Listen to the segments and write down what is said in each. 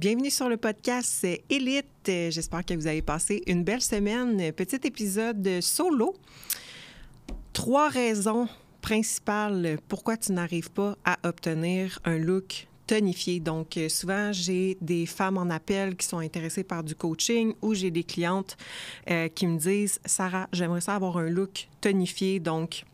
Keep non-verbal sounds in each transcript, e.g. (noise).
Bienvenue sur le podcast Élite. J'espère que vous avez passé une belle semaine. Petit épisode solo. Trois raisons principales pourquoi tu n'arrives pas à obtenir un look tonifié. Donc, souvent, j'ai des femmes en appel qui sont intéressées par du coaching ou j'ai des clientes euh, qui me disent Sarah, j'aimerais ça avoir un look tonifié. Donc,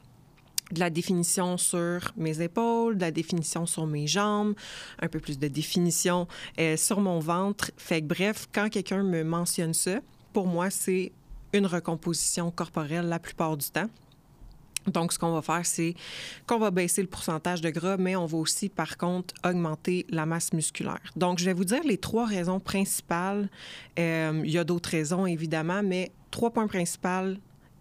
de la définition sur mes épaules, de la définition sur mes jambes, un peu plus de définition euh, sur mon ventre. Fait que bref, quand quelqu'un me mentionne ça, pour moi, c'est une recomposition corporelle la plupart du temps. Donc, ce qu'on va faire, c'est qu'on va baisser le pourcentage de gras, mais on va aussi, par contre, augmenter la masse musculaire. Donc, je vais vous dire les trois raisons principales. Euh, il y a d'autres raisons, évidemment, mais trois points principaux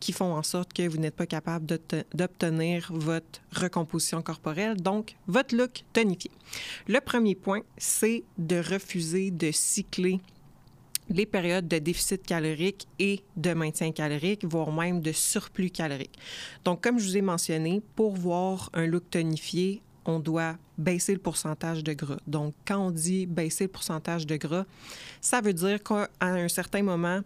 qui font en sorte que vous n'êtes pas capable d'obtenir votre recomposition corporelle, donc votre look tonifié. Le premier point, c'est de refuser de cycler les périodes de déficit calorique et de maintien calorique, voire même de surplus calorique. Donc, comme je vous ai mentionné, pour voir un look tonifié, on doit baisser le pourcentage de gras. Donc, quand on dit baisser le pourcentage de gras, ça veut dire qu'à un certain moment,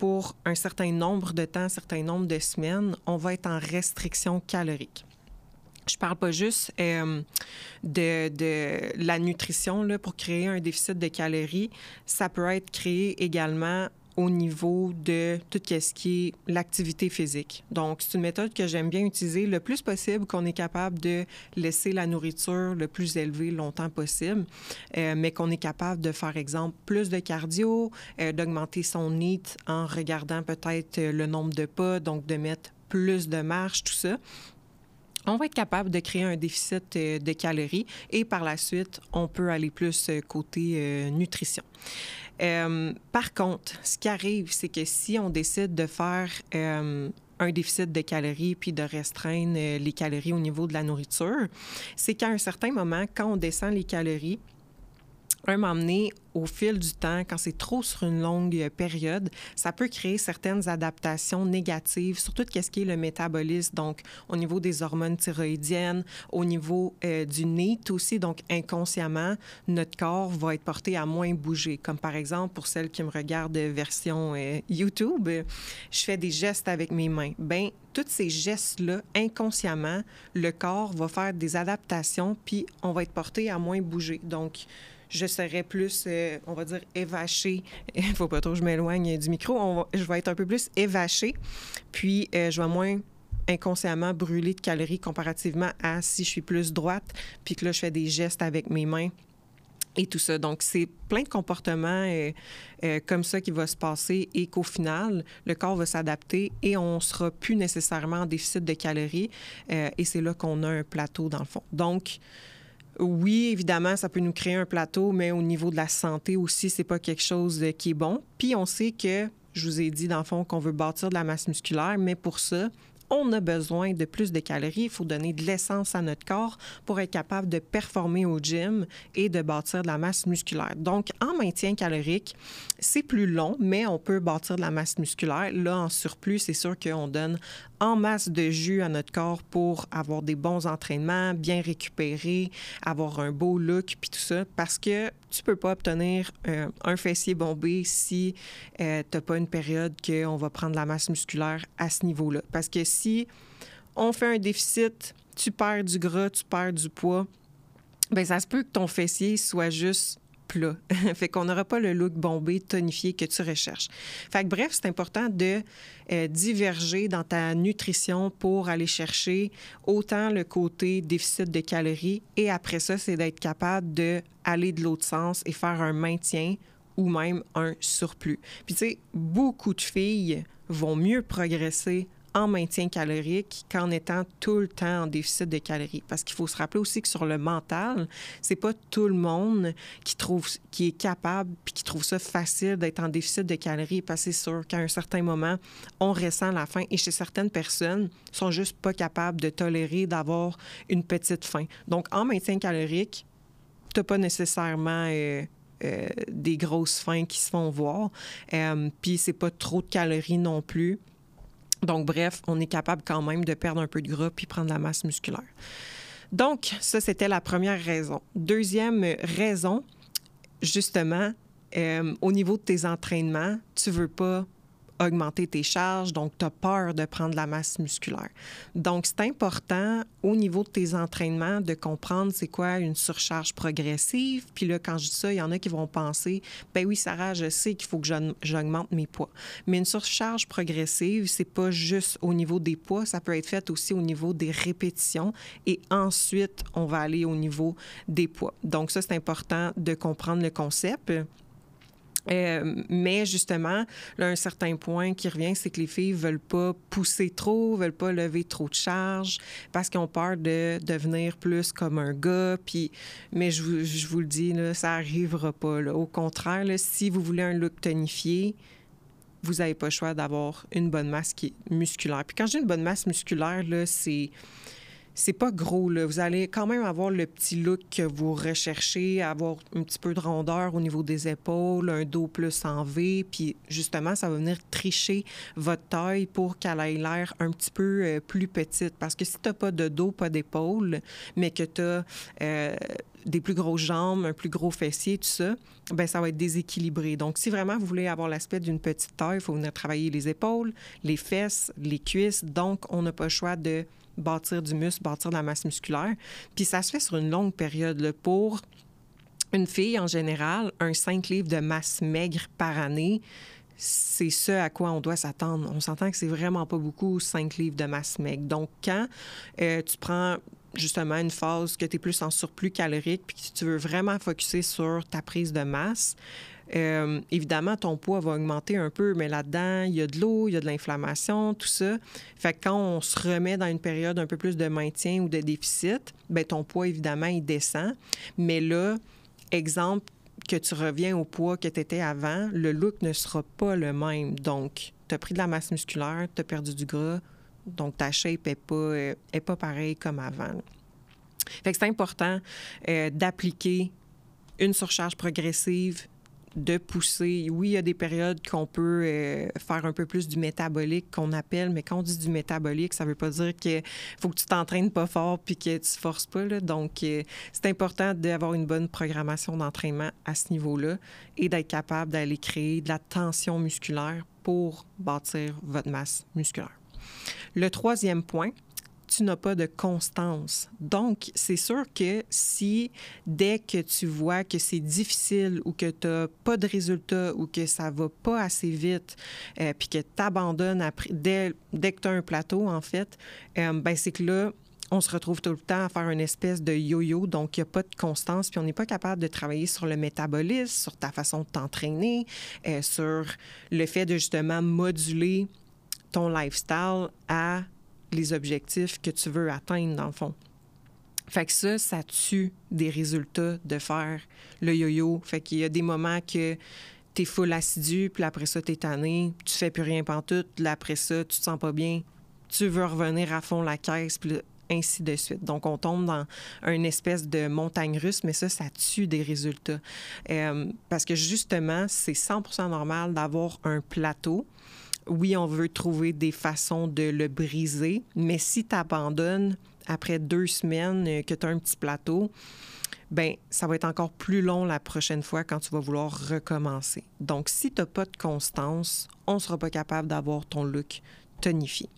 pour un certain nombre de temps, un certain nombre de semaines, on va être en restriction calorique. Je parle pas juste euh, de, de, la nutrition là, pour créer un déficit de calories. Ça peut être créé également au niveau de tout ce qui est l'activité physique. Donc, c'est une méthode que j'aime bien utiliser le plus possible qu'on est capable de laisser la nourriture le plus élevée longtemps possible, euh, mais qu'on est capable de faire, exemple, plus de cardio, euh, d'augmenter son NEAT en regardant peut-être euh, le nombre de pas, donc de mettre plus de marche, tout ça on va être capable de créer un déficit de calories et par la suite, on peut aller plus côté nutrition. Euh, par contre, ce qui arrive, c'est que si on décide de faire euh, un déficit de calories puis de restreindre euh, les calories au niveau de la nourriture, c'est qu'à un certain moment, quand on descend les calories, un m'emmener au fil du temps, quand c'est trop sur une longue période, ça peut créer certaines adaptations négatives sur tout ce qui est le métabolisme, donc au niveau des hormones thyroïdiennes, au niveau euh, du NEAT aussi, donc inconsciemment, notre corps va être porté à moins bouger. Comme par exemple, pour celles qui me regardent version euh, YouTube, je fais des gestes avec mes mains. Ben, tous ces gestes-là, inconsciemment, le corps va faire des adaptations, puis on va être porté à moins bouger. Donc, je serais plus, euh, on va dire, évachée. Il (laughs) faut pas trop que je m'éloigne du micro. je vais être un peu plus évachée. Puis, euh, je vais moins inconsciemment brûler de calories comparativement à si je suis plus droite, puis que là, je fais des gestes avec mes mains et tout ça. Donc, c'est plein de comportements euh, comme ça qui va se passer et qu'au final, le corps va s'adapter et on sera plus nécessairement en déficit de calories. et c'est là qu'on a un plateau, dans le fond. Donc, oui, évidemment, ça peut nous créer un plateau, mais au niveau de la santé aussi, c'est pas quelque chose euh, qui est bon. Puis on sait que, je vous ai dit dans le fond qu'on veut bâtir de la masse musculaire, mais pour ça, on a besoin de plus de calories. Il faut donner de l'essence à notre corps pour être capable de performer au gym et de bâtir de la masse musculaire. Donc, en maintien calorique, c'est plus long, mais on peut bâtir de la masse musculaire. Là, en surplus, c'est sûr qu'on donne en masse de jus à notre corps pour avoir des bons entraînements, bien récupérer, avoir un beau look, puis tout ça, parce que tu peux pas obtenir euh, un fessier bombé si euh, tu n'as pas une période qu'on va prendre la masse musculaire à ce niveau-là. Parce que si on fait un déficit, tu perds du gras, tu perds du poids, ben ça se peut que ton fessier soit juste (laughs) fait qu'on n'aura pas le look bombé, tonifié que tu recherches. Fait que bref, c'est important de euh, diverger dans ta nutrition pour aller chercher autant le côté déficit de calories et après ça, c'est d'être capable de aller de l'autre sens et faire un maintien ou même un surplus. Puis tu sais, beaucoup de filles vont mieux progresser en maintien calorique qu'en étant tout le temps en déficit de calories. Parce qu'il faut se rappeler aussi que sur le mental, c'est pas tout le monde qui trouve, qui est capable puis qui trouve ça facile d'être en déficit de calories. Parce que c'est sûr qu'à un certain moment, on ressent la faim et chez certaines personnes, sont juste pas capables de tolérer d'avoir une petite faim. Donc, en maintien calorique, t'as pas nécessairement euh, euh, des grosses faims qui se font voir. Euh, puis c'est pas trop de calories non plus. Donc, bref, on est capable quand même de perdre un peu de gras puis prendre la masse musculaire. Donc, ça, c'était la première raison. Deuxième raison, justement, euh, au niveau de tes entraînements, tu veux pas augmenter tes charges, donc tu as peur de prendre la masse musculaire. Donc, c'est important au niveau de tes entraînements de comprendre c'est quoi une surcharge progressive. Puis là, quand je dis ça, il y en a qui vont penser, ben oui, Sarah, je sais qu'il faut que j'augmente mes poids. Mais une surcharge progressive, c'est pas juste au niveau des poids, ça peut être fait aussi au niveau des répétitions et ensuite, on va aller au niveau des poids. Donc, ça, c'est important de comprendre le concept. Euh, mais justement, un certain point qui revient, c'est que les filles veulent pas pousser trop, veulent pas lever trop de charge parce qu'ils ont peur de devenir plus comme un gars. Puis, mais je vous, je vous le dis, là, ça arrivera pas. Au contraire, si vous voulez un look tonifié, vous n'avez pas le choix d'avoir une bonne masse qui est musculaire. Puis quand j'ai une bonne masse musculaire, là, c'est c'est pas gros. Là. Vous allez quand même avoir le petit look que vous recherchez, avoir un petit peu de rondeur au niveau des épaules, un dos plus en V, puis justement, ça va venir tricher votre taille pour qu'elle ait l'air un petit peu euh, plus petite. Parce que si tu n'as pas de dos, pas d'épaule, mais que tu as euh, des plus grosses jambes, un plus gros fessier, tout ça, ben ça va être déséquilibré. Donc, si vraiment vous voulez avoir l'aspect d'une petite taille, il faut venir travailler les épaules, les fesses, les cuisses. Donc, on n'a pas le choix de bâtir du muscle, bâtir de la masse musculaire. Puis ça se fait sur une longue période. Pour une fille, en général, un 5 livres de masse maigre par année, c'est ce à quoi on doit s'attendre. On s'entend que c'est vraiment pas beaucoup, 5 livres de masse maigre. Donc, quand euh, tu prends justement une phase que tu es plus en surplus calorique puis que tu veux vraiment focuser sur ta prise de masse, euh, évidemment, ton poids va augmenter un peu, mais là-dedans, il y a de l'eau, il y a de l'inflammation, tout ça. Fait que quand on se remet dans une période un peu plus de maintien ou de déficit, bien, ton poids, évidemment, il descend. Mais là, exemple, que tu reviens au poids que tu étais avant, le look ne sera pas le même. Donc, tu as pris de la masse musculaire, tu as perdu du gras, donc ta shape n'est pas, euh, est pas pareille comme avant. Fait que c'est important euh, d'appliquer une surcharge progressive de pousser. Oui, il y a des périodes qu'on peut euh, faire un peu plus du métabolique qu'on appelle, mais quand on dit du métabolique, ça veut pas dire qu'il faut que tu t'entraînes pas fort puis que tu forces pas. Donc, euh, c'est important d'avoir une bonne programmation d'entraînement à ce niveau-là et d'être capable d'aller créer de la tension musculaire pour bâtir votre masse musculaire. Le troisième point, tu n'as pas de constance. Donc, c'est sûr que si dès que tu vois que c'est difficile ou que tu n'as pas de résultat ou que ça va pas assez vite, euh, puis que tu abandonnes après, dès, dès que tu as un plateau, en fait, euh, ben c'est que là, on se retrouve tout le temps à faire une espèce de yo-yo, donc il n'y a pas de constance, puis on n'est pas capable de travailler sur le métabolisme, sur ta façon de t'entraîner, euh, sur le fait de justement moduler ton lifestyle à les objectifs que tu veux atteindre, dans le fond. Fait que ça, ça tue des résultats de faire le yo-yo. Fait qu'il y a des moments que tu es full assidu, puis après ça, tu es tanné, tu fais plus rien pantoute, puis après ça, tu te sens pas bien, tu veux revenir à fond la caisse, puis ainsi de suite. Donc, on tombe dans une espèce de montagne russe, mais ça, ça tue des résultats. Euh, parce que justement, c'est 100% normal d'avoir un plateau oui, on veut trouver des façons de le briser, mais si tu abandonnes après deux semaines euh, que tu as un petit plateau, ben ça va être encore plus long la prochaine fois quand tu vas vouloir recommencer. Donc, si tu n'as pas de constance, on ne sera pas capable d'avoir ton look tonifié.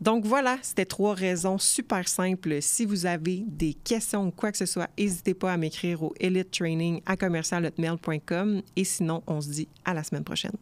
Donc voilà, c'était trois raisons super simples. Si vous avez des questions ou quoi que ce soit, n'hésitez pas à m'écrire au elite training à et sinon, on se dit à la semaine prochaine.